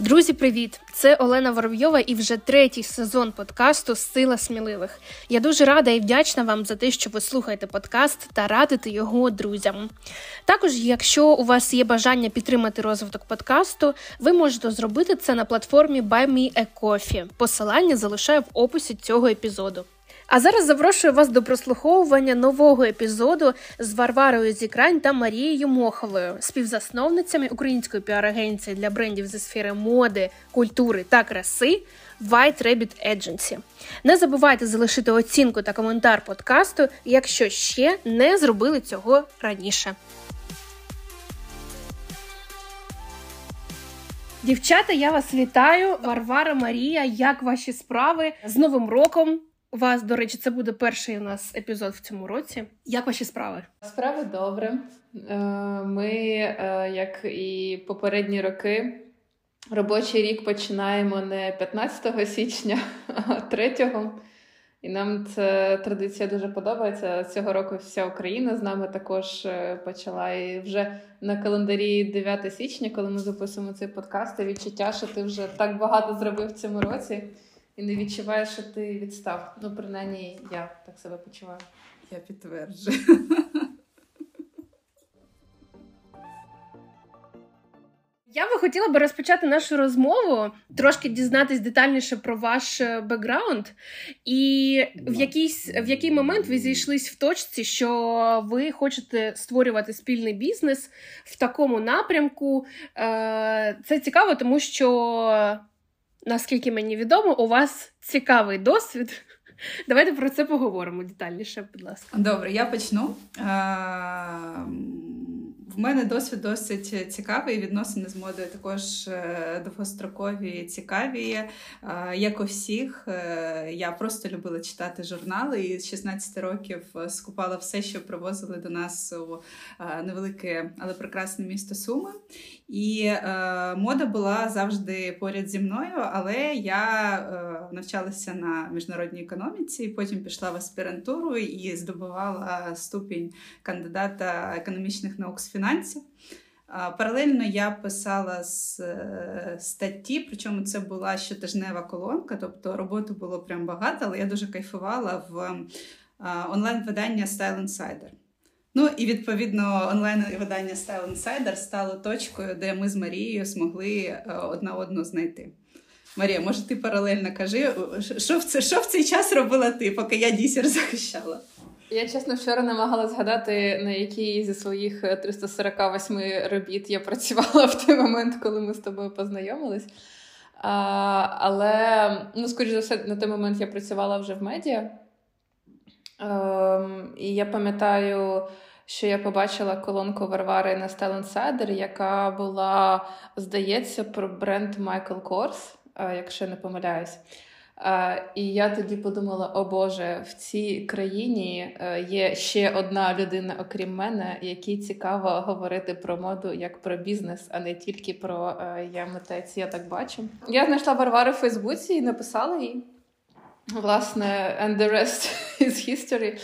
Друзі, привіт! Це Олена Воробйова і вже третій сезон подкасту Сила сміливих. Я дуже рада і вдячна вам за те, що ви слухаєте подкаст та радите його друзям. Також, якщо у вас є бажання підтримати розвиток подкасту, ви можете зробити це на платформі Buy Me a Coffee. Посилання залишаю в описі цього епізоду. А зараз запрошую вас до прослуховування нового епізоду з Варварою Зікрань та Марією Моховою, співзасновницями української піар-агенції для брендів зі сфери моди, культури та краси White Rabbit Agency. Не забувайте залишити оцінку та коментар подкасту, якщо ще не зробили цього раніше. Дівчата, я вас вітаю. Варвара Марія. Як ваші справи з Новим роком? У вас, до речі, це буде перший у нас епізод в цьому році. Як ваші справи? Справи добре. Е, ми, е, як і попередні роки, робочий рік починаємо не 15 січня, а 3. І нам ця традиція дуже подобається. Цього року вся Україна з нами також е, почала. І вже на календарі 9 січня, коли ми записуємо цей подкаст, і відчуття, що ти вже так багато зробив в цьому році і не відчуваєш, що ти відстав. Ну, принаймні, я так себе почуваю. Я підтверджую. Я би хотіла би розпочати нашу розмову, трошки дізнатись детальніше про ваш е, бекграунд, і в якийсь в який момент ви зійшлись в точці, що ви хочете створювати спільний бізнес в такому напрямку. Е, це цікаво, тому що наскільки мені відомо, у вас цікавий досвід. Давайте про це поговоримо детальніше, будь ласка. Добре, я почну в мене досвід досить цікавий. Відносини з модою також е, довгострокові, цікаві. Е, як у всіх, е, я просто любила читати журнали і з 16 років скупала все, що привозили до нас у невелике, але прекрасне місто Суми. І е, мода була завжди поряд зі мною, але я е, навчалася на міжнародній економіці, потім пішла в аспірантуру і здобувала ступінь кандидата економічних наук з фінансів. Паралельно я писала з е, статті, причому це була щотижнева колонка, тобто роботи було прям багато, але я дуже кайфувала в е, онлайн-видання Style Insider. Ну і відповідно онлайн-видання Style Insider стало точкою, де ми з Марією змогли е, одна одну знайти. Марія, може, ти паралельно кажи, що в це, що в цей час робила ти, поки я дісер захищала? Я чесно вчора намагалася згадати, на якій зі своїх 348 робіт я працювала в той момент, коли ми з тобою познайомились. А, Але, ну, скоріш за все, на той момент я працювала вже в медіа. Ем, І я пам'ятаю, що я побачила колонку Варвари на Insider, яка була, здається, про бренд Michael Kors, якщо не помиляюсь. І я тоді подумала: о Боже, в цій країні е, є ще одна людина, окрім мене, якій цікаво говорити про моду як про бізнес, а не тільки про е, я митець. Я так бачу. Я знайшла Варвару в Фейсбуці і написала їй. Власне, and the rest is history.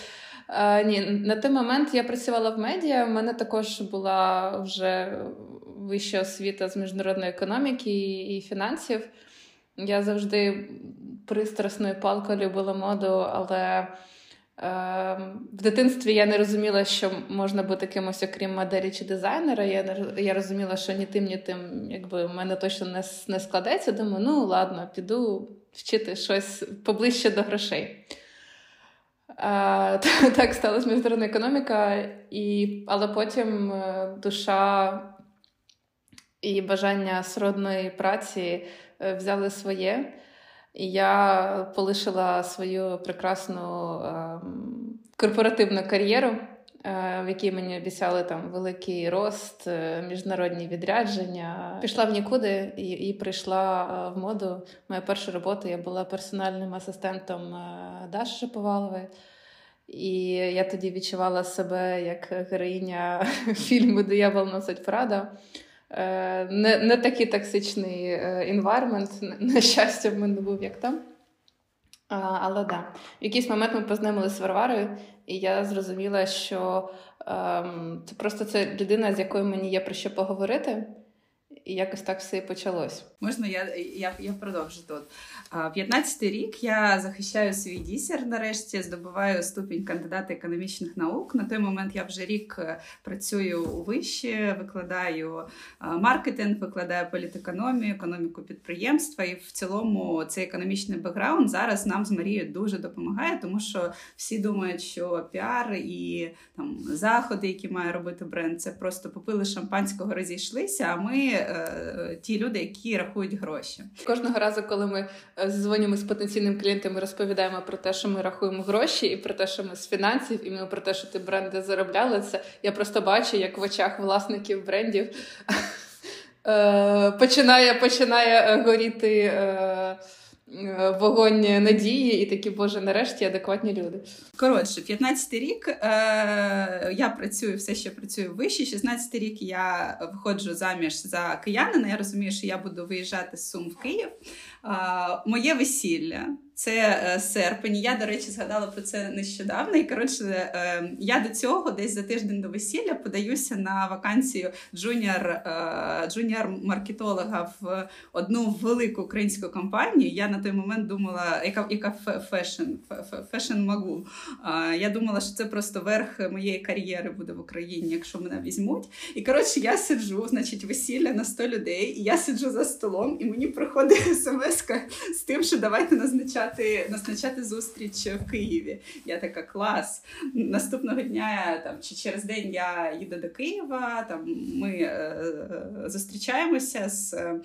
Uh, ні, на той момент я працювала в медіа. У мене також була вже вища освіта з міжнародної економіки і фінансів. Я завжди пристрасною палкою любила моду, але е, в дитинстві я не розуміла, що можна бути кимось, окрім моделі чи дизайнера. Я не я розуміла, що ні тим, ні тим, якби в мене точно не не складеться. Думаю, ну ладно, піду вчити щось поближче до грошей. Так сталася міжнародна економіка, і, але потім е, душа і бажання сродної праці е, взяли своє. І я полишила свою прекрасну е, корпоративну кар'єру. Е, в якій мені обіцяли там великий рост, е, міжнародні відрядження. Пішла в нікуди і і прийшла е, в моду. Моя перша робота я була персональним асистентом Даші Шаповалової. І я тоді відчувала себе як героїня фільму Диявол носить Прада. Не не такий токсичний інвайрмент, на щастя, в мене був як там. А, Але да, в якийсь момент ми познайомилися з Варварою, і я зрозуміла, що ем, це просто це людина, з якою мені є про що поговорити. І якось так все і почалось. Можна я я, я продовжу тут. 15-й рік я захищаю свій дісер. Нарешті здобуваю ступінь кандидата економічних наук. На той момент я вже рік е, працюю у виші, викладаю маркетинг, викладаю політекономію, економіку підприємства. І в цілому цей економічний бекграунд зараз нам з Марією дуже допомагає, тому що всі думають, що піар і там заходи, які має робити бренд, це просто попили шампанського, розійшлися. А ми е, ті люди, які рахують гроші. Кожного разу, коли ми е, зідзвонимось з потенційним клієнтом, ми розповідаємо про те, що ми рахуємо гроші, і про те, що ми з фінансів, і ми про те, щоб ті бренди заробляли це. Я просто бачу, як в очах власників брендів е, починає починає горіти. Е, вогонь надії і такі, боже, нарешті адекватні люди. Коротше, 15-й рік е, я працюю, все ще працюю вище. 16-й рік я виходжу заміж за киянина. Я розумію, що я буду виїжджати з Сум в Київ. Е, моє весілля. Це е, серпень. Я, до речі, згадала про це нещодавно. І коротше, е, я до цього десь за тиждень до весілля подаюся на вакансію junior е, junior маркетолога в одну велику українську компанію. Я на той момент думала, яка яка фешн фешн магу. Я думала, що це просто верх моєї кар'єри буде в Україні, якщо мене візьмуть. І коротше, я сиджу, значить, весілля на 100 людей, і я сиджу за столом, і мені приходить смс з тим, що давайте назначати назначати назначати зустріч в Києві. Я така клас. Наступного дня там чи через день я їду до Києва. Там ми е, зустрічаємося з е,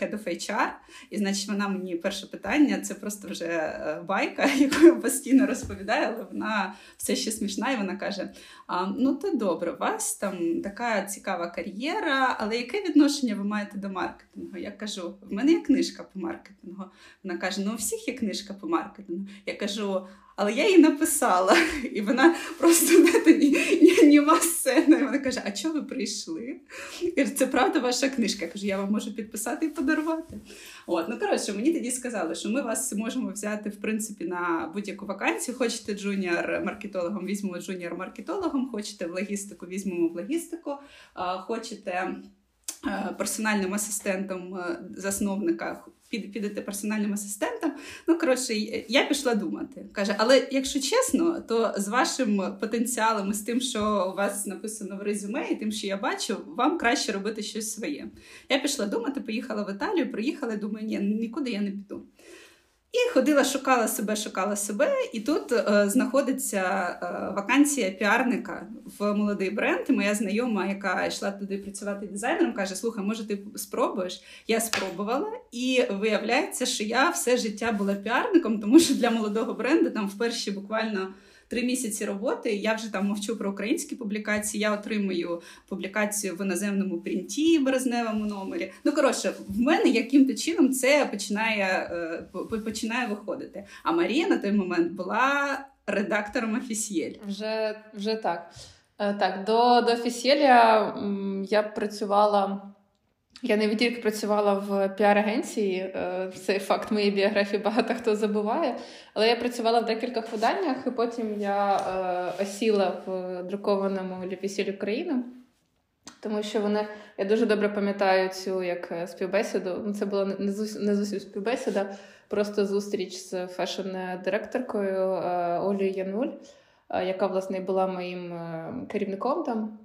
Head of HR, і значить вона мені перше питання це просто вже е, байка, яку я постійно розповідаю, але вона все ще смішна, і вона каже: а, Ну, то добре, у вас там така цікава кар'єра, але яке відношення ви маєте до маркетингу? Я кажу: в мене є книжка по маркетингу. Вона каже: Ну, у всіх є книжка по маркетингу. Я кажу. Але я її написала, і вона просто німа сцена. І вона каже: А чого ви прийшли? І Це правда ваша книжка. Я кажу, я вам можу підписати і подарувати. От, ну коротше, мені тоді сказали, що ми вас можемо взяти в принципі на будь-яку вакансію. Хочете джуніор-маркетологом, візьмемо джуніор-маркетологом, хочете в логістику, візьмемо в логістику, хочете. Е, персональним асистентом е, засновника підете персональним асистентом. Ну, коротше, я пішла думати. Каже, але якщо чесно, то з вашим потенціалом і з тим, що у вас написано в резюме, і тим, що я бачу, вам краще робити щось своє. Я пішла думати, поїхала в Італію, приїхала, думаю, ні, нікуди я не піду. І ходила, шукала себе, шукала себе, і тут е, знаходиться е, вакансія піарника в молодий бренд. І моя знайома, яка йшла туди працювати дизайнером, каже: Слухай, може, ти спробуєш? Я спробувала, і виявляється, що я все життя була піарником, тому що для молодого бренду там в перші буквально три місяці роботи. Я вже там мовчу про українські публікації. Я отримую публікацію в іноземному принті березневому номері. Ну коротше, в мене яким-то чином це починає е, починає виходити. А Марія на той момент була редактором офісієль. Вже вже так. Е, так, до до офісієля я працювала. Я не тільки працювала в піар-агенції, е, цей факт моєї біографії багато хто забуває. Але я працювала в декількох виданнях, і потім я е, осіла в друкованому Ліпісіль Україну, тому що вони я дуже добре пам'ятаю цю як е, співбесіду. Ну, це була не зовсім співбесіда, просто зустріч з фешн-директоркою Олею Януль, яка власне була моїм керівником там.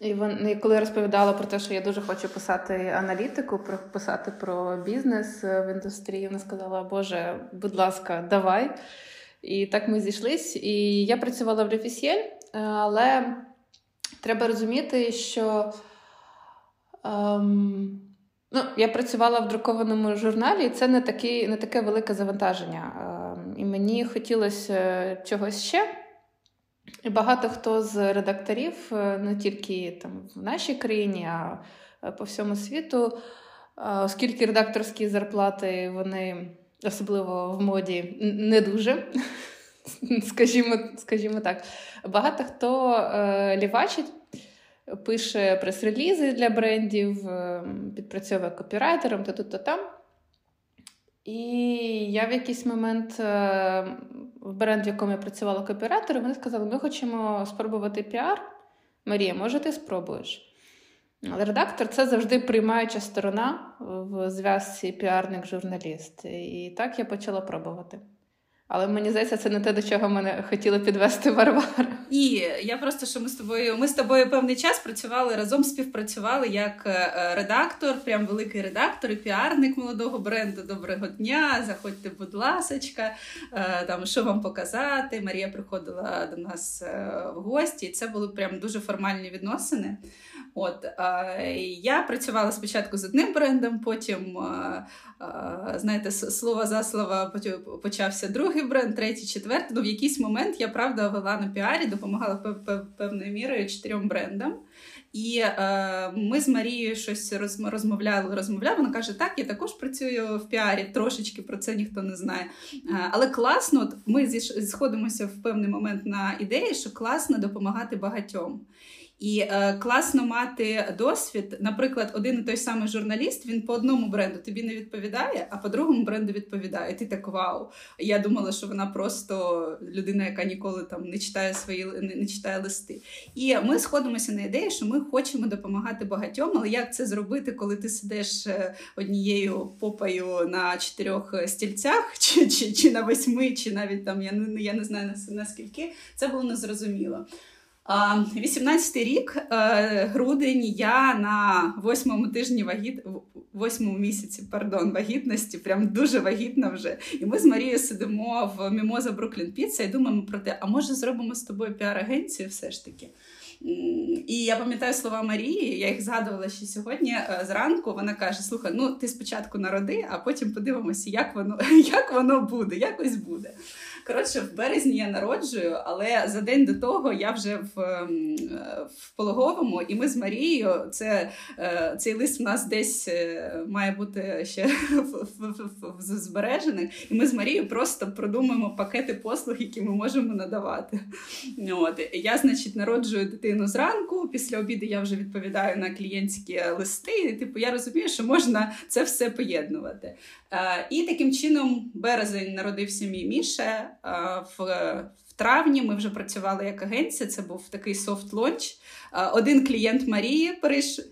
І вон, коли я розповідала про те, що я дуже хочу писати аналітику, про писати про бізнес е, в індустрії, вона сказала: Боже, будь ласка, давай. І так ми зійшлись. І я працювала в Лефісєль, але треба розуміти, що ем, ну, я працювала в друкованому журналі, і це не такі, не таке велике завантаження. Ем, і мені хотілося е, чогось ще. І багато хто з редакторів, е, не тільки там в нашій країні, а е, по всьому світу, оскільки редакторські зарплати, вони особливо в моді не дуже, скажімо скажімо так, багато хто е, лівачить, пише прес-релізи для брендів, підпрацьовує копірайтером, то тут, то там. І я в якийсь момент в бренд, в якому я працювала копірайтером, вони сказали, ми хочемо спробувати піар. Марія, може, ти спробуєш? Але редактор це завжди приймаюча сторона в зв'язці піарник-журналіст. І так я почала пробувати. Але мені здається, це не те, до чого мене хотіли підвести Варвара. І я просто що ми з тобою. Ми з тобою певний час працювали разом, співпрацювали як е, редактор, прям великий редактор і піарник молодого бренду. Доброго дня! Заходьте, будь ласочка, е, там що вам показати. Марія приходила до нас е, в гості, і це були прям дуже формальні відносини. От я працювала спочатку з одним брендом, потім знаєте, слово за слово почався другий бренд, третій, четвертий. Ну, в якийсь момент я правда вела на піарі, допомагала певною мірою чотирьом брендам. І е, ми з Марією щось розмовляли, розмовляли. Вона каже: Так, я також працюю в піарі, трошечки про це ніхто не знає. Е, але класно, от ми зісходимося в певний момент на ідеї, що класно допомагати багатьом. І е, класно мати досвід. Наприклад, один і той самий журналіст він по одному бренду тобі не відповідає, а по другому бренду відповідає. Ти так вау. Я думала, що вона просто людина, яка ніколи там не читає свої не, не читає листи. І ми сходимося на ідеї, що ми хочемо допомагати багатьом. Але як це зробити, коли ти сидиш е, однією попою на чотирьох стільцях, чи чи, чи на восьми, чи навіть там я не я не знаю наскільки, це було незрозуміло. 18-й рік, е, грудень, я на восьмому тижні вагіт, восьмому місяці пардон, вагітності, прям дуже вагітна вже. І ми з Марією сидимо в Мімоза Бруклін Піца і думаємо про те, а може зробимо з тобою піар-агенцію все ж таки. І я пам'ятаю слова Марії, я їх згадувала ще сьогодні е, зранку. Вона каже: Слухай, ну ти спочатку народи, а потім подивимося, як воно як воно буде, якось буде. Коротше, в березні я народжую, але за день до того я вже в ем, в пологовому, і ми з Марією це е, цей лист в нас десь е, має бути ще в збережених. І ми з Марією просто продумаємо пакети послуг, які ми можемо надавати. От я, значить, народжую дитину зранку. Після обіду я вже відповідаю на клієнтські листи. І, Типу, я розумію, що можна це все поєднувати. Е, і таким чином березень народився мій Міша. В в травні ми вже працювали як агенція. Це був такий софт лонч. Один клієнт Марії перейшов.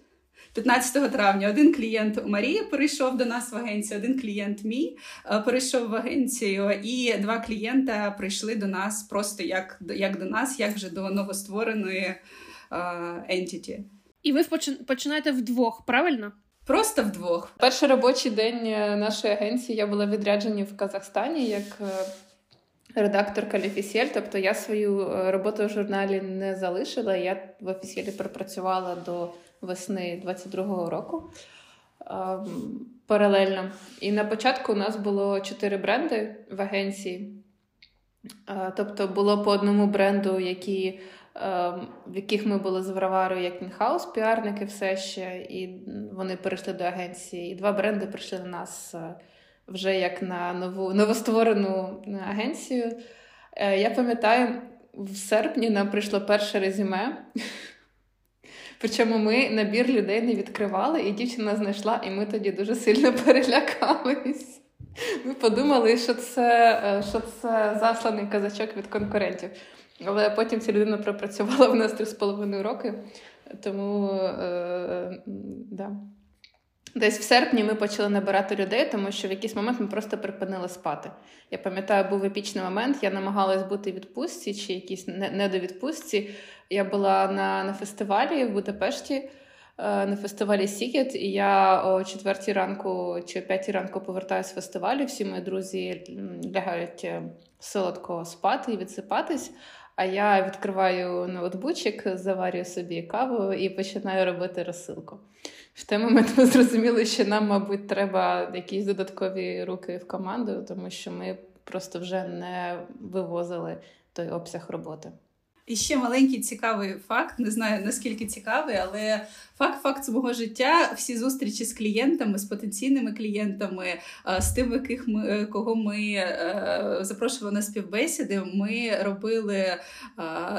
15 травня один клієнт у Марії перейшов до нас в агенцію, один клієнт мій перейшов в агенцію, і два клієнта прийшли до нас просто як як до нас, як вже до новоствореної ентіті. І ви починаєте вдвох, правильно? Просто вдвох. Перший робочий день е, нашої агенції я була відряджені в Казахстані як е, редакторка Ліфісєль. Тобто я свою е, роботу в журналі не залишила. Я в офісіелі пропрацювала до весни 22-го року ем, паралельно. І на початку у нас було чотири бренди в агенції. Тобто було по одному бренду, які Ем, в яких ми були з Варварою як інхаус, піарники все ще, і вони перейшли до агенції. І два бренди прийшли до нас е, вже як на нову новостворену е, агенцію. Е, я пам'ятаю, в серпні нам прийшло перше резюме. Причому ми набір людей не відкривали, і дівчина знайшла, і ми тоді дуже сильно перелякались. Ми подумали, що це що це засланий казачок від конкурентів. Але потім ця людина пропрацювала в нас три з половиною роки. Тому е, да. Десь в серпні ми почали набирати людей, тому що в якийсь момент ми просто припинили спати. Я пам'ятаю, був епічний момент. Я намагалась бути в відпустці чи якійсь недовідпустці. Я була на на фестивалі в Будапешті, е, на фестивалі Сікет, і я о четвертій ранку чи о п'ятій ранку повертаюся з фестивалю. Всі мої друзі лягають е, солодко спати і відсипатись. А я відкриваю ноутбучик, заварюю собі каву і починаю робити розсилку. В той момент ми зрозуміли, що нам, мабуть, треба якісь додаткові руки в команду, тому що ми просто вже не вивозили той обсяг роботи. І ще маленький цікавий факт, не знаю наскільки цікавий, але факт факт свого життя, всі зустрічі з клієнтами, з потенційними клієнтами, з тим, яких ми е, кого ми е, запрошували на співбесіди, ми робили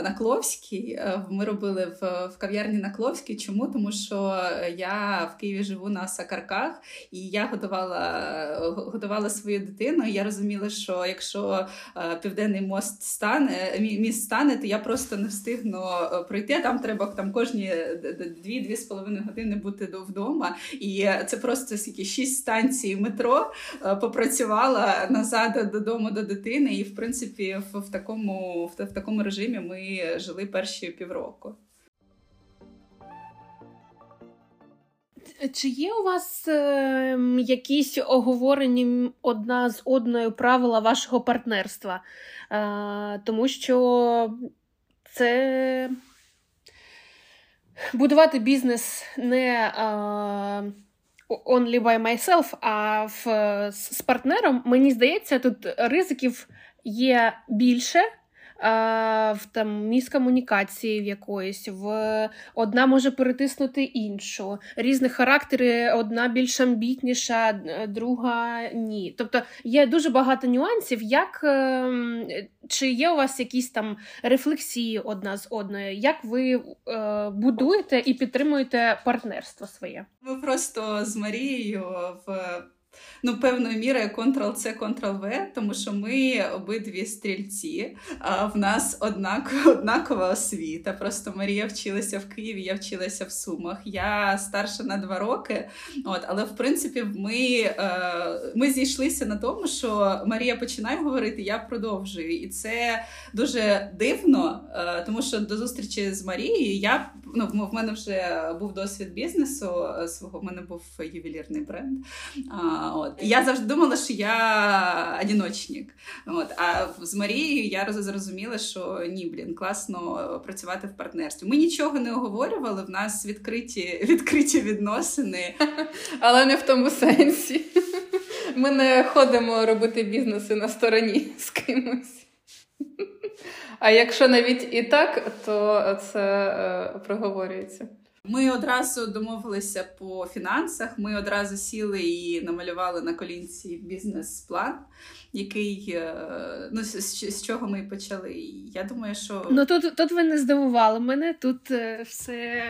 на Кловській. Е, ми робили в, в кав'ярні на Кловській. Чому? Тому що я в Києві живу на Сакарках, і я готувала готувала свою дитину. і Я розуміла, що якщо південний мост стане, міст стане, то я просто просто не встигну е, пройти. Там треба там кожні дві-дві з половиною години бути вдома. І це просто скільки шість станцій метро попрацювала назад додому до дитини. І в принципі, в, в такому в, в такому режимі ми жили перші півроку. Чи є у вас е, якісь оговорені одна з одною правила вашого партнерства? Е, тому що це будувати бізнес не only by myself, а в, з партнером, мені здається, тут ризиків є більше в там міскомунікації в якоїсь, в одна може перетиснути іншу. Різні характери, одна більш амбітніша, друга ні. Тобто є дуже багато нюансів, як ем, чи є у вас якісь там рефлексії одна з одною, як ви е, будуєте і підтримуєте партнерство своє? Ми просто з Марією в ну, певною мірою Ctrl-C, Ctrl-V, тому що ми обидві стрільці, а в нас однак, однакова освіта. Просто Марія вчилася в Києві, я вчилася в Сумах. Я старша на два роки. От, Але в принципі ми е, ми зійшлися на тому, що Марія починає говорити, я продовжую. І це дуже дивно, е, тому що до зустрічі з Марією я ну, в мене вже був досвід бізнесу е, свого, в мене був ювелірний бренд. А, от. Я завжди думала, що я одіночник. От. А з Марією я зрозуміла, що ні, блін, класно працювати в партнерстві. Ми нічого не оговорювали, в нас відкриті, відкриті відносини. Але не в тому сенсі. Ми не ходимо робити бізнеси на стороні з кимось. А якщо навіть і так, то це е, проговорюється. Ми одразу домовилися по фінансах. Ми одразу сіли і намалювали на колінці бізнес-план, який е, ну з, з чого ми почали. Я думаю, що ну тут тут ви не здивували мене. Тут е, все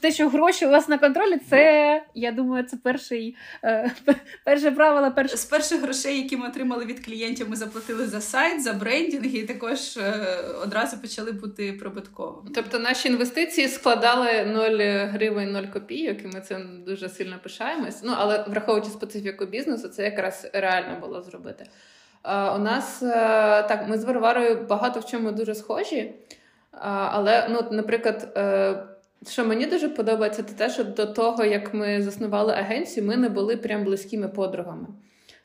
те, що гроші у вас на контролі, це я думаю, це перший е, перше правило. Перше... З перших грошей, які ми отримали від клієнтів, ми заплатили за сайт, за брендінг, і також е, одразу почали бути прибутковими. Тобто наші інвестиції складали 0 гривень, 0 копійок, і ми цим дуже сильно пишаємось. Ну але враховуючи специфіку бізнесу, це якраз реально було зробити. У нас так, ми з Варварою багато в чому дуже схожі. Але, ну, наприклад, що мені дуже подобається, це те, що до того, як ми заснували агенцію, ми не були прям близькими подругами.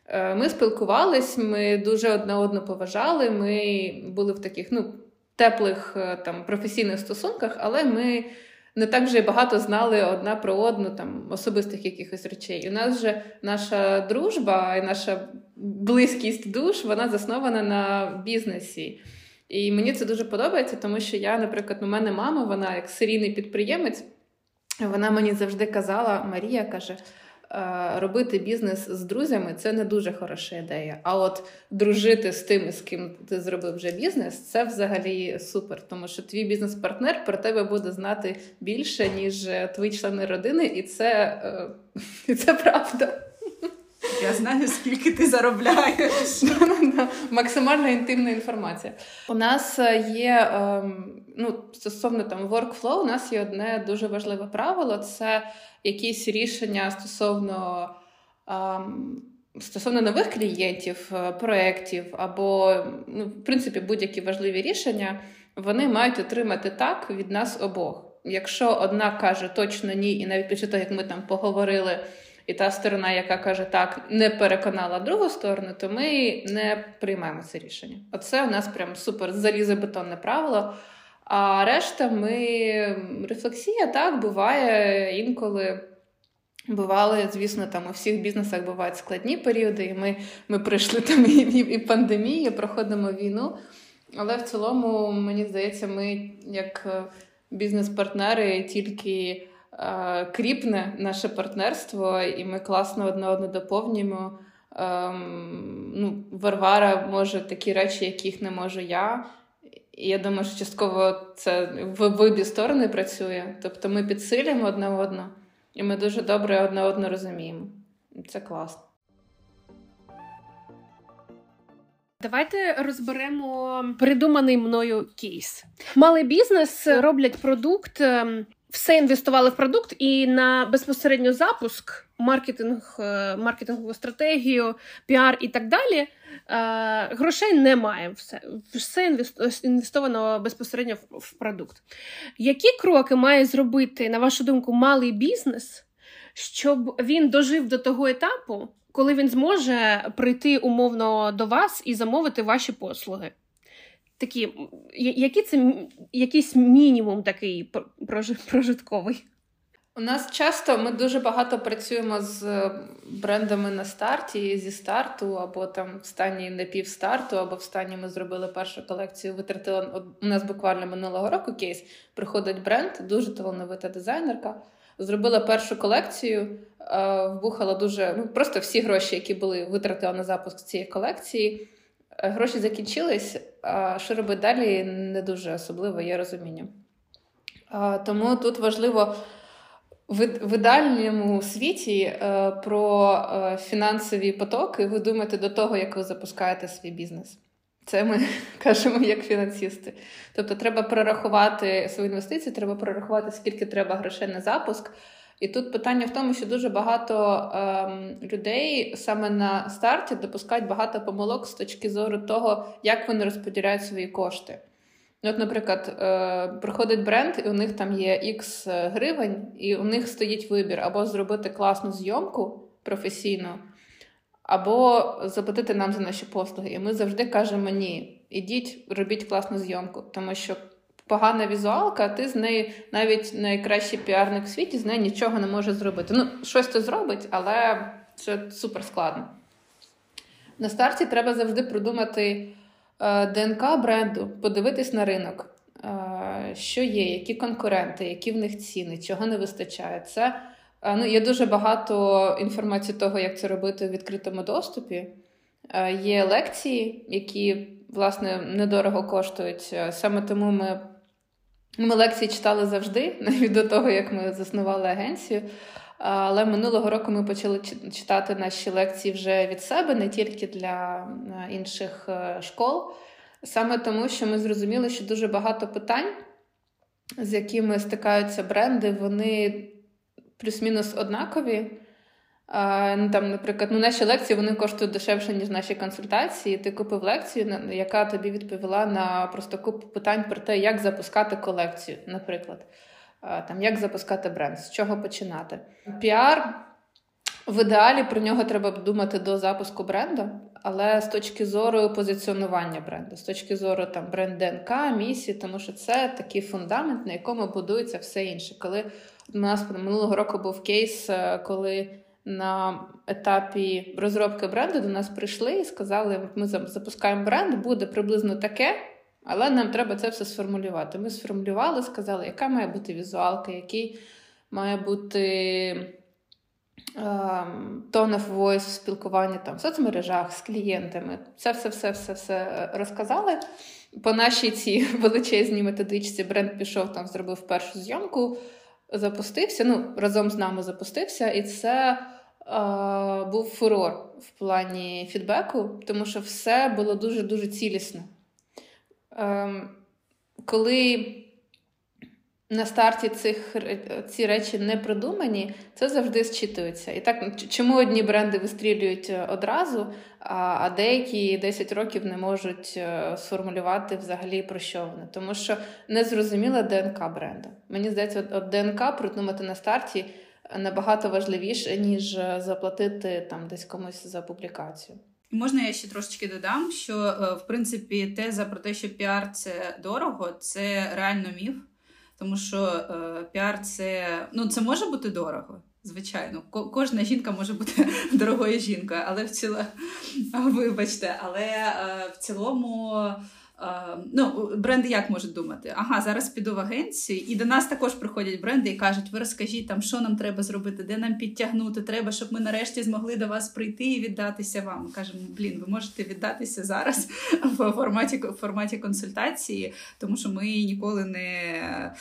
Е, ми спілкувались, ми дуже одне одну поважали. Ми були в таких ну, теплих е, там професійних стосунках, але ми не так вже багато знали одна про одну там особистих якихось речей. І у нас же наша дружба і наша близькість душ вона заснована на бізнесі. І мені це дуже подобається, тому що я, наприклад, у мене мама, вона як серійний підприємець, вона мені завжди казала, Марія каже. «Е, робити бізнес з друзями це не дуже хороша ідея. А от дружити з тими, з ким ти зробив вже бізнес, це взагалі супер. Тому що твій бізнес-партнер про тебе буде знати більше, ніж твої члени родини, і це, е, і це правда. Я знаю, скільки ти заробляєш. Максимально інтимна інформація. У нас е, є ем, ну, стосовно там workflow, у нас є одне дуже важливе правило: це якісь рішення стосовно. Ем, стосовно нових клієнтів, е, проєктів або, ну, в принципі, будь-які важливі рішення, вони мають отримати так від нас обох. Якщо одна каже точно ні, і навіть після того, як ми там поговорили і та сторона, яка каже так, не переконала другу сторону, то ми не приймаємо це рішення. Оце у нас прям супер залізобетонне правило. А решта ми рефлексія так буває інколи. Бували, звісно, там у всіх бізнесах бувають складні періоди, і ми ми пройшли там і, і, пандемію, проходимо війну. Але в цілому, мені здається, ми як е, бізнес-партнери тільки кріпне наше партнерство, і ми класно одне одне доповнюємо. Ем, ну, Варвара може такі речі, яких не можу я. І я думаю, що частково це в обидві сторони працює. Тобто ми підсилюємо одне одне, і ми дуже добре одне одне розуміємо. Це класно. Давайте розберемо придуманий мною кейс. Малий бізнес роблять продукт, ем, все інвестували в продукт, і на безпосередньо запуск, маркетинг, е, маркетингову стратегію, піар і так далі. Е, грошей немає. Все все інвестовано безпосередньо в продукт. Які кроки має зробити, на вашу думку, малий бізнес, щоб він дожив до того етапу, коли він зможе прийти умовно до вас і замовити ваші послуги? Такі, які це якийсь мінімум такий прожитковий? У нас часто ми дуже багато працюємо з брендами на старті, зі старту, або там в стані напівстарту, або в стані ми зробили першу колекцію. Витратили у нас буквально минулого року кейс. Приходить бренд, дуже талановита дизайнерка. Зробила першу колекцію, вбухала дуже ну просто всі гроші, які були витратила на запуск цієї колекції. Е, гроші закінчились. А що робити далі, не дуже особливо є розуміння. Тому тут важливо в ідеальному світі е, про е, фінансові потоки ви думаєте до того, як ви запускаєте свій бізнес. Це ми кажемо як фінансисти. Тобто, треба прорахувати свої інвестиції, треба прорахувати, скільки треба грошей на запуск. І тут питання в тому, що дуже багато ем, людей саме на старті допускають багато помилок з точки зору того, як вони розподіляють свої кошти. Ну, От, наприклад, е, приходить бренд, і у них там є X гривень, і у них стоїть вибір або зробити класну зйомку професійну, або заплатити нам за наші послуги. І ми завжди кажемо ні. Ідіть, робіть класну зйомку, тому що погана візуалка, а ти з нею навіть найкращий піарник в світі з нею нічого не може зробити. Ну, щось це зробить, але це супер складно. На старті треба завжди продумати е, ДНК бренду, подивитись на ринок, е, що є, які конкуренти, які в них ціни, чого не вистачає. Це е, ну, Є дуже багато інформації того, як це робити у відкритому доступі. Є лекції, які, власне, недорого коштують. Саме тому ми ми лекції читали завжди, навіть до того, як ми заснували агенцію. Але минулого року ми почали читати наші лекції вже від себе, не тільки для інших е, школ. Саме тому, що ми зрозуміли, що дуже багато питань, з якими стикаються бренди, вони плюс-мінус однакові. Ну, там, Наприклад, ну, наші лекції вони коштують дешевше, ніж наші консультації. Ти купив лекцію, яка тобі відповіла на просто купу питань про те, як запускати колекцію, наприклад, там, як запускати бренд, з чого починати. Піар в ідеалі про нього треба думати до запуску бренду, але з точки зору позиціонування бренду, з точки зору там бренд ДНК, місії, тому що це такий фундамент, на якому будується все інше. Коли у нас минулого року був кейс, е, коли на етапі розробки бренду до нас прийшли і сказали: ми запускаємо бренд, буде приблизно таке, але нам треба це все сформулювати. Ми сформулювали, сказали, яка має бути візуалка, який має бути tone of voice там, в соцмережах з клієнтами. Це все все все все розказали. По нашій цій величезній методичці бренд пішов там, зробив першу зйомку, запустився. Ну, разом з нами запустився, і це був фурор в плані фідбеку, тому що все було дуже-дуже цілісно. Ем, коли на старті цих ці речі не продумані, це завжди зчитується. І так, чому одні бренди вистрілюють е, одразу, а деякі 10 років не можуть е, сформулювати взагалі про що вони. Тому що не зрозуміла ДНК бренду. Мені здається, от ДНК придумати на старті набагато важливіше, ніж е, заплатити там десь комусь за публікацію. Можна я ще трошечки додам, що е, в принципі теза про те, що піар це дорого, це реально міф, тому що е, піар це ну це може бути дорого. Звичайно, кожна жінка може бути дорогою жінкою, але в цілому, вибачте, але в цілому Ну, бренди як можуть думати? Ага, зараз піду в агенцію, і до нас також приходять бренди і кажуть: ви розкажіть там, що нам треба зробити, де нам підтягнути. Треба, щоб ми нарешті змогли до вас прийти і віддатися вам. Ми кажемо, блін, ви можете віддатися зараз в форматі в форматі консультації, тому що ми ніколи не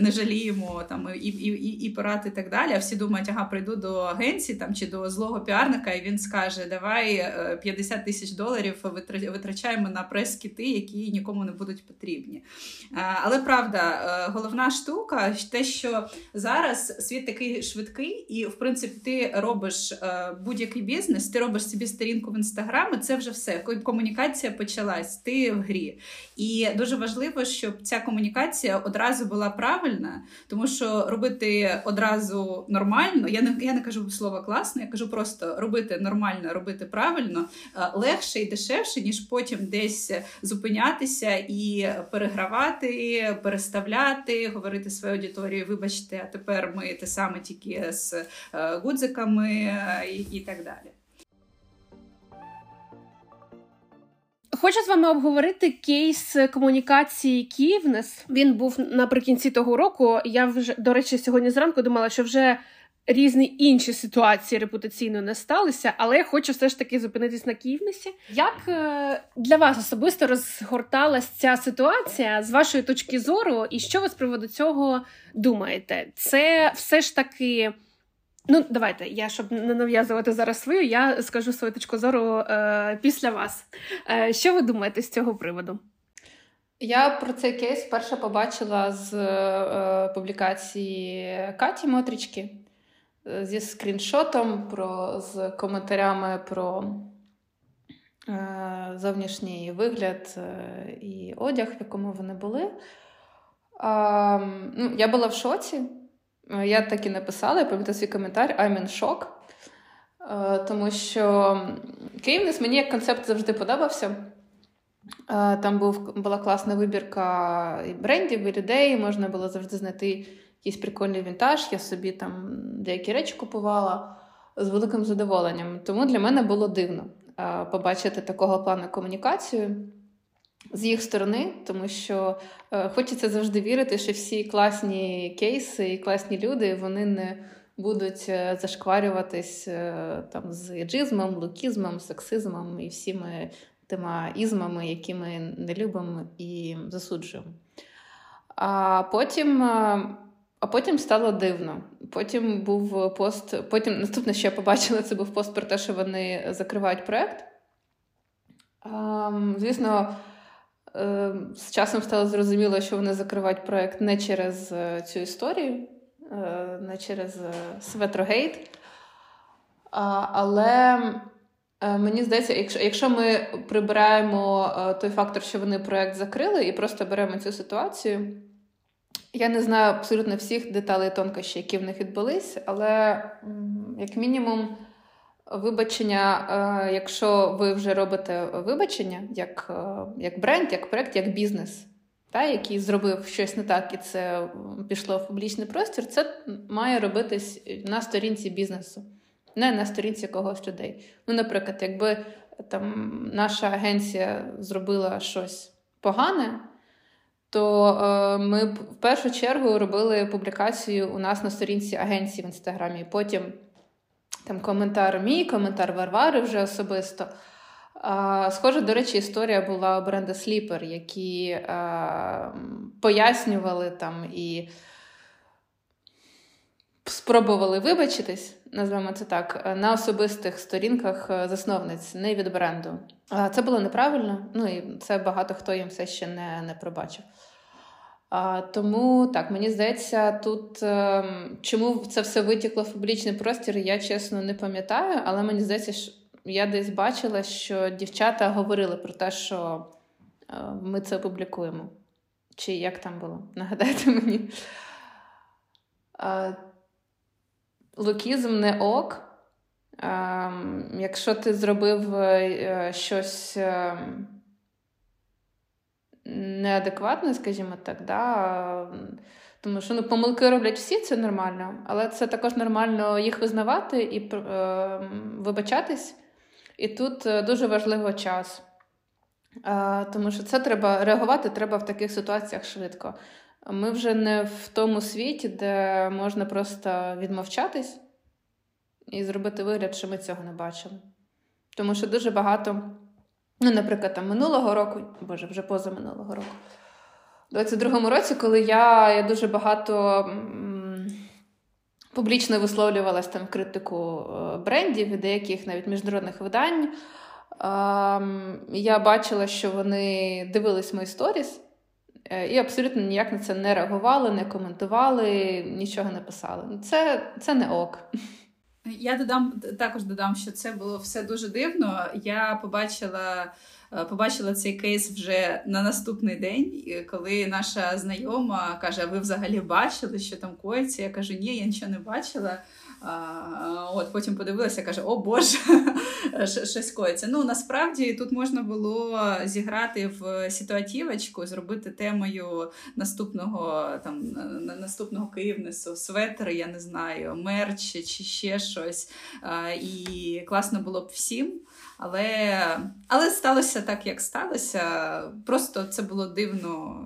не жаліємо там і і, і, і порад і так далі. А всі думають, ага, прийду до агенції там чи до злого піарника, і він скаже: Давай 50 е, тисяч доларів витрачаємо на прес-кіти які нікому не будуть потрібні. Е, але правда, е, головна штука те, що зараз світ такий швидкий, і в принципі ти робиш е, будь-який бізнес, ти робиш собі сторінку в інстаграм, і це вже все. Комунікація почалась, ти в грі. І дуже важливо, щоб ця комунікація одразу була правильна, тому що робити одразу нормально, я не я не кажу слово класно, я кажу просто робити нормально, робити правильно легше і дешевше, ніж потім десь зупинятися зупинятися і перегравати, переставляти, говорити своїй аудиторії, вибачте, а тепер ми те саме тільки з е, гудзиками е, і, так далі. Хочу з вами обговорити кейс комунікації Київнес. Він був наприкінці того року. Я вже до речі, сьогодні зранку думала, що вже різні інші ситуації репутаційно не сталися, але я хочу все ж таки зупинитись на Київнесі. Як е, для вас особисто розгорталась ця ситуація з вашої точки зору, і що ви з приводу цього думаєте? Це все ж таки. Ну, давайте, я щоб не нав'язувати зараз свою, я скажу свою точку зору е, після вас. Е, Що ви думаєте з цього приводу? Я про цей кейс перше побачила з е, публікації Каті Мотрічки зі скріншотом, про, з коментарями про е, зовнішній вигляд е, і одяг, в якому вони були. Е, ну, Я була в шоці. Я так і написала, я пам'ятаю свій коментар I'm in shock. Е, тому що Київнес мені як концепт завжди подобався. Е, там був, була класна вибірка і брендів, і людей, можна було завжди знайти якийсь прикольний вінтаж, я собі там деякі речі купувала з великим задоволенням. Тому для мене було дивно побачити такого плану комунікацію. З їх сторони, тому що е, хочеться завжди вірити, що всі класні кейси і класні люди вони не будуть е, зашкварюватись е, там з еджизмом, лукізмом, сексизмом і всіми тими ізмами, які ми не любимо і засуджуємо. А потім а потім стало дивно. Потім був пост. Потім наступне, що я побачила, це був пост про те, що вони закривають проект. Звісно, ем, з часом стало зрозуміло, що вони закривають проект не через е, цю історію, е, не через Светрогейт. Е, але мені здається, якщо ми прибираємо той фактор, що вони проект закрили, і просто беремо цю ситуацію. Я не знаю абсолютно всіх деталей тонкощів, які в них відбулись, але як мінімум, вибачення, е, якщо ви вже робите вибачення як е, як бренд, як проект, як бізнес, та, який зробив щось не так і це пішло в публічний простір, це має робитись на сторінці бізнесу, не на сторінці когось людей. Ну, наприклад, якби там наша агенція зробила щось погане то е, ми в першу чергу робили публікацію у нас на сторінці агенції в інстаграмі. Потім там коментар мій, коментар Варвари вже особисто. А, Схоже, до речі, історія була у бренда Sleeper, які а, пояснювали там і спробували вибачитись, назвемо це так, на особистих сторінках засновниць, не від бренду. Це було неправильно, ну і це багато хто їм все ще не, не пробачив. А, Тому так, мені здається, тут е, чому це все витікло в публічний простір, я чесно не пам'ятаю, але мені здається, що я десь бачила, що дівчата говорили про те, що е, ми це публікуємо. Чи як там було? Нагадайте мені. Е, лукізм не ок. Е, якщо ти зробив е, щось. Неадекватне, скажімо так. Да? Тому що ну, помилки роблять всі, це нормально, але це також нормально їх визнавати і е, вибачатись. І тут е, дуже важливий час. Тому що це треба реагувати треба в таких ситуаціях швидко. Ми вже не в тому світі, де можна просто відмовчатись і зробити вигляд, що ми цього не бачимо. Тому що дуже багато, ну, наприклад, там минулого року, боже, вже поза минулого року, у 22-му році, коли я я дуже багато м- публічно висловлювалася там критику е, брендів і деяких навіть міжнародних видань, е- я бачила, що вони дивились мої сторіс. Е, і абсолютно ніяк на це не реагували, не коментували, нічого не писали. Це це не ок. Я додам також додам, що це було все дуже дивно. Я побачила. Е, побачила цей кейс вже на наступний день, коли наша знайома каже: а ви взагалі бачили, що там коїться? Я кажу, ні, я нічого не бачила. От Потім подивилася, каже: О Боже, щось коїться. Ну насправді тут можна було зіграти в ситуатівочку, зробити темою наступного там наступного Київнесу, светри, я не знаю, мерч чи ще щось. І класно було б всім. Але але сталося так, як сталося. Просто це було дивно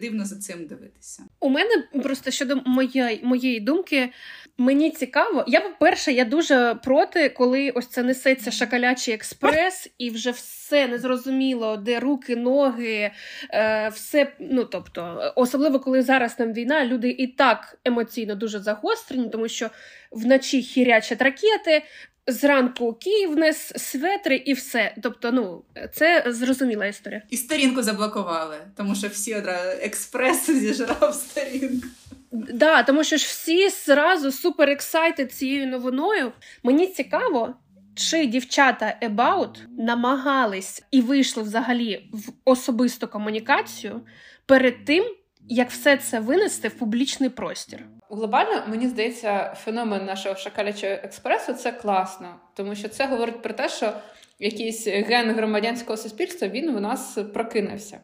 дивно за цим дивитися. У мене просто щодо моєї моєї думки, мені цікаво. Я по-перше, я дуже проти, коли ось це несеться шакалячий експрес, і вже все незрозуміло, де руки, ноги, е, все. Ну тобто, особливо коли зараз там війна, люди і так емоційно дуже загострені, тому що вночі хірячать ракети, Зранку Київнес, светри і все. Тобто, ну це зрозуміла історія. І сторінку заблокували, тому що всі одразу експрес зіжрав сторінку. Да, тому що ж всі зразу супер ексайтед цією новиною. Мені цікаво, чи дівчата About намагались і вийшли взагалі в особисту комунікацію перед тим, як все це винести в публічний простір. Глобально, мені здається, феномен нашого шакалячого експресу це класно, тому що це говорить про те, що якийсь ген громадянського суспільства він в нас прокинувся.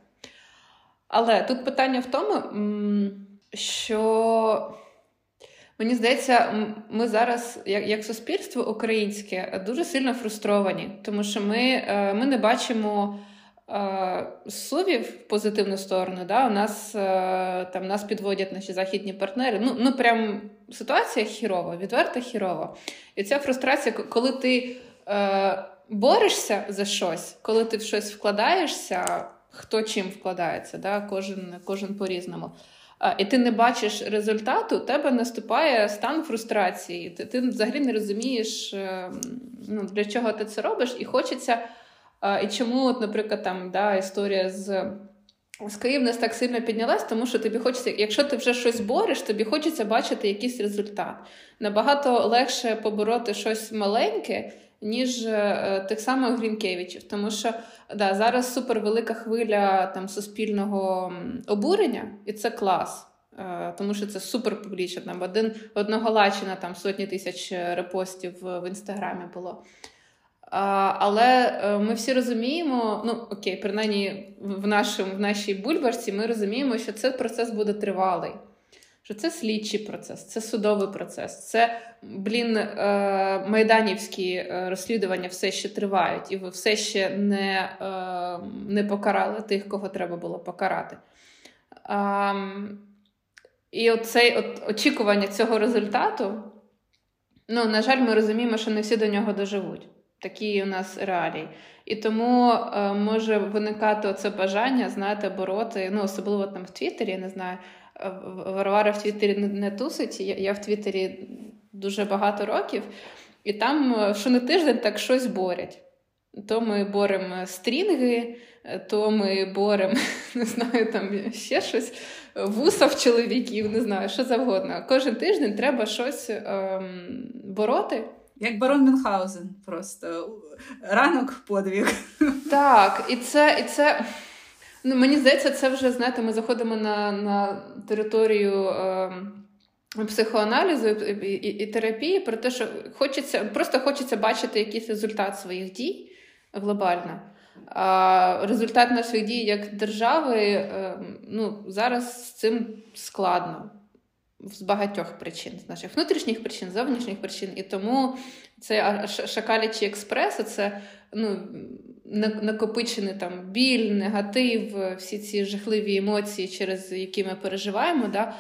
Але тут питання в тому, що мені здається, ми зараз, як як суспільство українське, дуже сильно фрустровані, тому що ми, е, ми не бачимо. Е, сувів в позитивну сторону, да, у нас е, там нас підводять наші західні партнери. Ну, ну прям ситуація хірова, відверта хірова. І ця фрустрація, коли ти борешся за щось, коли ти в щось вкладаєшся, хто чим вкладається, да, кожен, кожен по-різному. І ти не бачиш результату, у тебе наступає стан фрустрації. Ти ти взагалі не розумієш, ем, ну, для чого ти це робиш, і хочеться. І чому, от, наприклад, там да, історія з з Київнес так сильно піднялась, тому що тобі хочеться, якщо ти вже щось бореш, тобі хочеться бачити якийсь результат. Набагато легше побороти щось маленьке, ніж е, тих самих Грінкевичів. Тому що да, зараз супервелика хвиля там суспільного обурення, і це клас. Е, тому що це супер публічно. Там один одного лачина там сотні тисяч репостів в інстаграмі було. Але е, ми всі розуміємо, ну окей, принаймні в нашому, в нашій бульбашці ми розуміємо, що цей процес буде тривалий, що це слідчий процес, це судовий процес, це, блін, е, майданівські е, розслідування все ще тривають, і ви все ще не не покарали тих, кого треба було покарати. І оцей от очікування цього результату, ну, на жаль, ми розуміємо, що не всі до нього доживуть такі у нас реалії. І тому е, може виникати це бажання, знаєте, бороти, ну, особливо там в Твіттері, я не знаю. Е, Варвара в Твіттері не, тусить. Я, я в Твіттері дуже багато років, і там е, що не тиждень так щось борять. То ми боремо стрінги, е, то ми боремо, не знаю, там ще щось, вуса в чоловіків, не знаю, що завгодно. Кожен тиждень треба щось ем, бороти. Як барон Мюнхгаузен просто ранок подвіг. Так, і це. і це... Ну, Мені здається, це вже, знаєте, ми заходимо на на територію е, психоаналізу і, і, і терапії, про те, що хочеться, просто хочеться бачити якийсь результат своїх дій глобально. А результат наших дій як держави е, ну, зараз з цим складно з багатьох причин, з наших внутрішніх причин, зовнішніх причин. І тому це шакалячі експреси, це ну, накопичений там біль, негатив, всі ці жахливі емоції, через які ми переживаємо, да,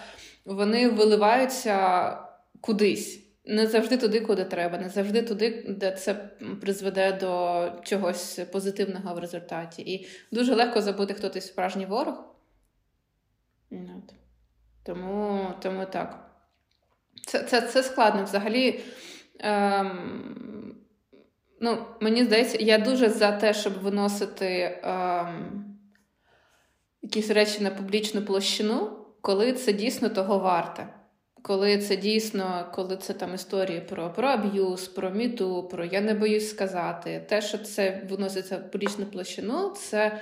вони виливаються кудись. Не завжди туди, куди треба, не завжди туди, де це призведе до чогось позитивного в результаті. І дуже легко забути, хто ти справжній ворог. Тому тому так. Це це, це складно. Взагалі, ем, ну, мені здається, я дуже за те, щоб виносити ем, якісь речі на публічну площину, коли це дійсно того варте. Коли це дійсно, коли це там історії про про аб'юз, про міту, про я не боюсь сказати, те, що це виноситься в публічну площину, це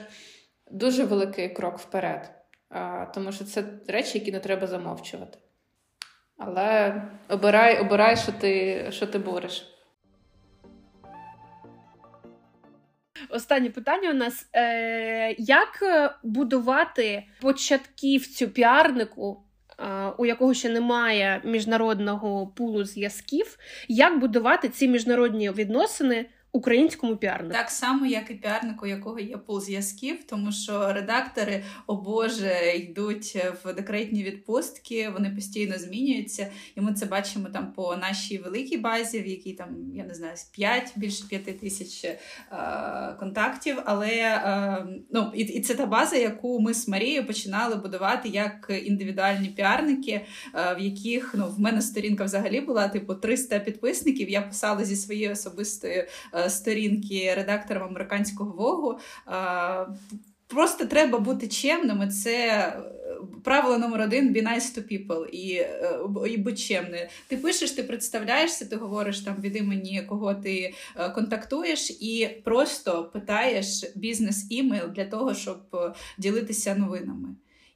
дуже великий крок вперед. А, Тому що це речі, які не треба замовчувати. Але обирай, обирай, що ти, що ти бореш. Останнє питання у нас: Е, як будувати початківцю піарнику, е, у якого ще немає міжнародного пулу зв'язків, як будувати ці міжнародні відносини українському піарнику. Так само, як і піарнику, якого є пул зв'язків, тому що редактори, о Боже, йдуть в декретні відпустки, вони постійно змінюються, і ми це бачимо там по нашій великій базі, в якій там, я не знаю, 5, більше 5 тисяч е, контактів. Але е, ну, і, і це та база, яку ми з Марією починали будувати як індивідуальні піарники, е, в яких ну, в мене сторінка взагалі була типу 300 підписників. Я писала зі своєї особистої. Сторінки редактором американського вогу. Просто треба бути чемними. Це е, правило номер один be nice to people і е, і будь чемною. Ти пишеш, ти представляєшся, ти говориш там від імені кого ти е, контактуєш, і просто питаєш бізнес-імейл для того, щоб ділитися новинами.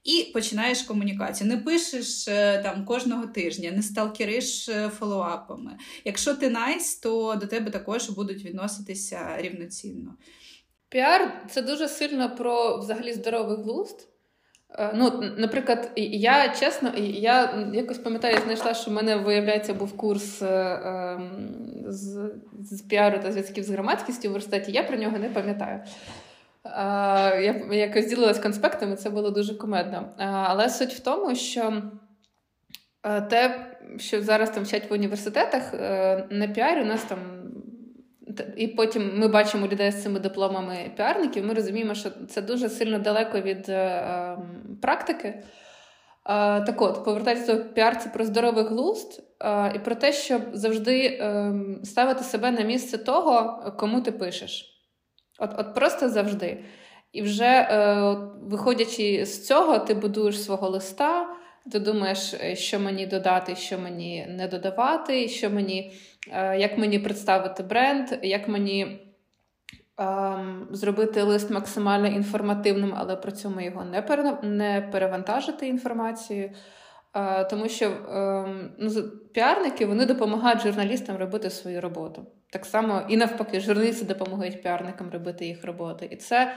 І починаєш комунікацію. Не пишеш е, там кожного тижня, не сталкериш е, фоллоуапами. Якщо ти найс, то до тебе також будуть відноситися рівноцінно. Піар це дуже сильно про взагалі здоровий глузд. Е, ну, Наприклад, я чесно, я якось пам'ятаю, знайшла, що в мене, виявляється, був курс ем, з з піару та зв'язків з громадськістю в університеті. Я про нього не пам'ятаю. Я якось ділилась конспектами, це було дуже кумедно. Але суть в тому, що те, що зараз там вчать в університетах, е, на піарі у нас там. І потім ми бачимо людей з цими дипломами піарників, ми розуміємо, що це дуже сильно далеко від е, практики. Так от, повертаючись до піар, це про здоровий глузд і про те, щоб завжди ем, ставити себе на місце того, кому ти пишеш. От от просто завжди. І вже е, виходячи з цього, ти будуєш свого листа, ти думаєш, е, що мені додати, що мені не додавати, що мені, е, як мені представити бренд, як мені е, зробити лист максимально інформативним, але при цьому його не, пере, не перевантажити інформацією. Е, тому що ем, ну, піарники вони допомагають журналістам робити свою роботу. Так само і навпаки, журналісти допомагають піарникам робити їх роботи. І це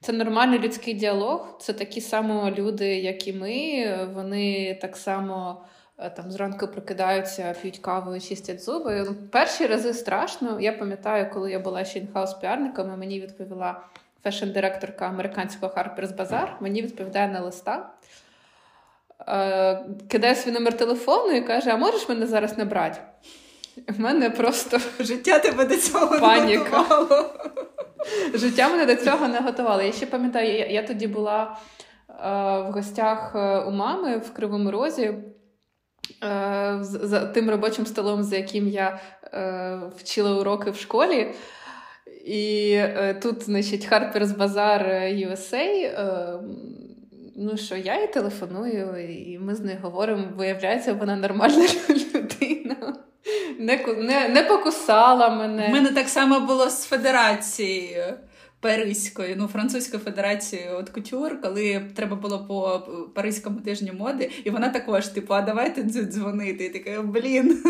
це нормальний людський діалог. Це такі само люди, як і ми. Вони так само е, там зранку прокидаються, п'ють каву і чистять зуби. Перші рази страшно. Я пам'ятаю, коли я була ще інхаус піарником, і мені відповіла фешн-директорка американського Harper's Bazaar, Мені відповідає на листа. Е, кидає свій номер телефону і каже: А можеш мене зараз набрати? У мене просто життя тебе до цього паніка. не готувало. Життя мене до цього не готувало. Я ще пам'ятаю, я, я тоді була е, в гостях е, у мами в Кривому Розі. Е, за тим робочим столом, за яким я е, вчила уроки в школі. І е, тут, значить, Harper's Bazaar USA. Е, ну що, я їй телефоную, і ми з нею говоримо. Виявляється, вона нормальна людина. Не не, не покусала мене. У мене так само було з федерацією. Паризькою, ну французькою федерацією от кутюр, коли треба було по Паризькому тижню моди, і вона також, типу, а давайте дзвонити. І така, блін,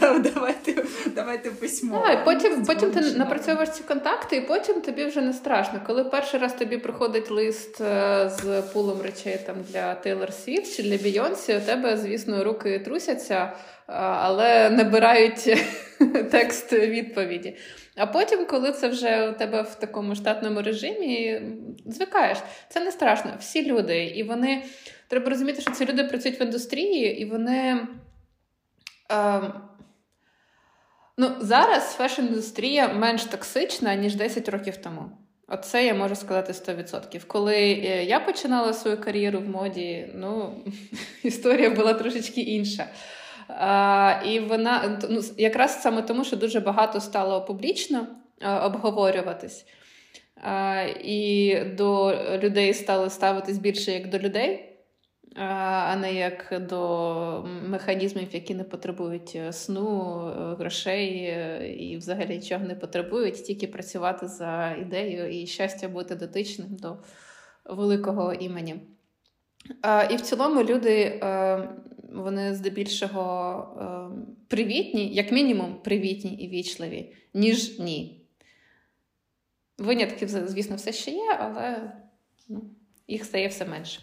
давайте давайте письмо. Так, Потім потім ти напрацьовуєш ці контакти, і потім тобі вже не страшно. Коли перший раз тобі приходить лист е, з пулом речей там для Тейлор Свіфт чи для Бійонсі, у тебе, звісно, руки трусяться, але набирають текст відповіді. А потім, коли це вже у тебе в такому штатному режимі, звикаєш. Це не страшно. Всі люди, і вони треба розуміти, що ці люди працюють в індустрії, і вони. Е, ну, Зараз фешн-індустрія менш токсична, ніж 10 років тому. Оце я можу сказати 100%. Коли е, я починала свою кар'єру в моді, ну, історія була трошечки інша. І вона ну, якраз саме тому, що дуже багато стало публічно обговорюватись, і до людей стали ставитись більше як до людей а не як до механізмів, які не потребують е, сну, е, грошей е, і взагалі нічого не потребують, тільки працювати за ідеєю і щастя бути дотичним до великого імені. І в цілому люди вони здебільшого привітні, як мінімум, привітні і вічливі, ніж ні. Винятків, звісно, все ще є, але ну, їх стає все менше.